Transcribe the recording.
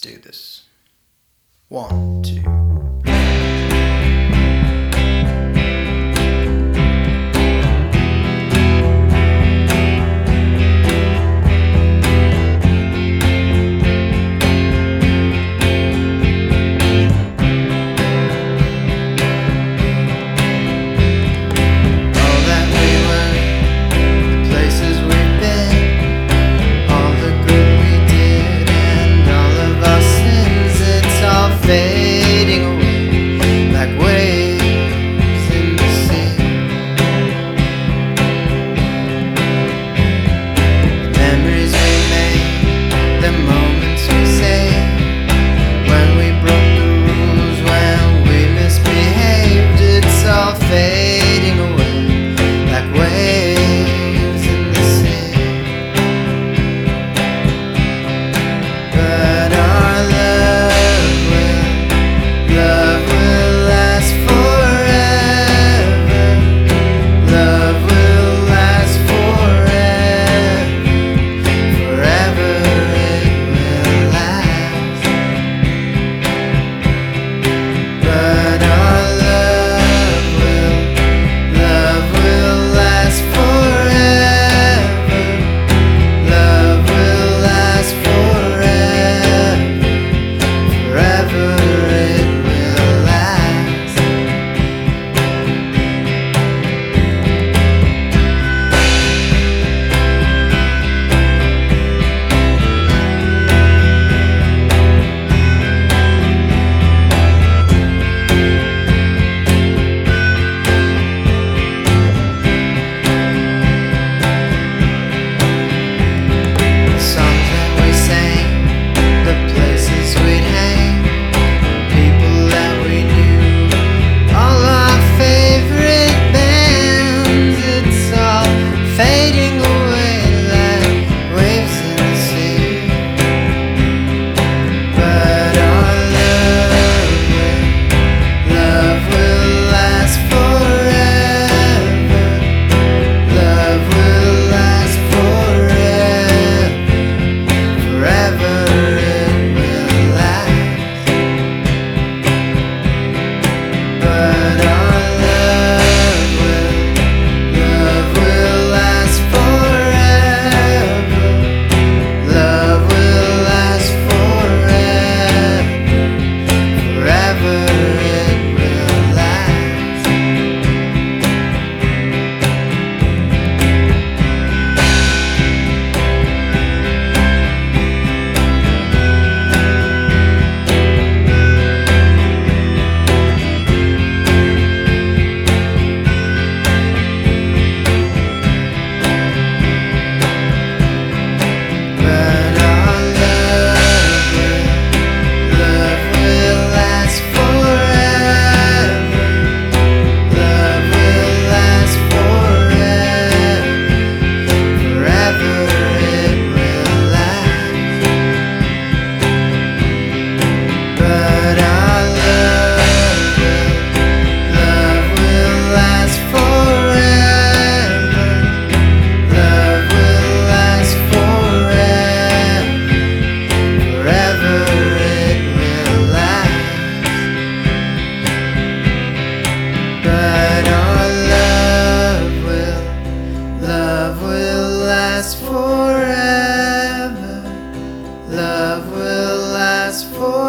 do this. One, two. Love will last forever.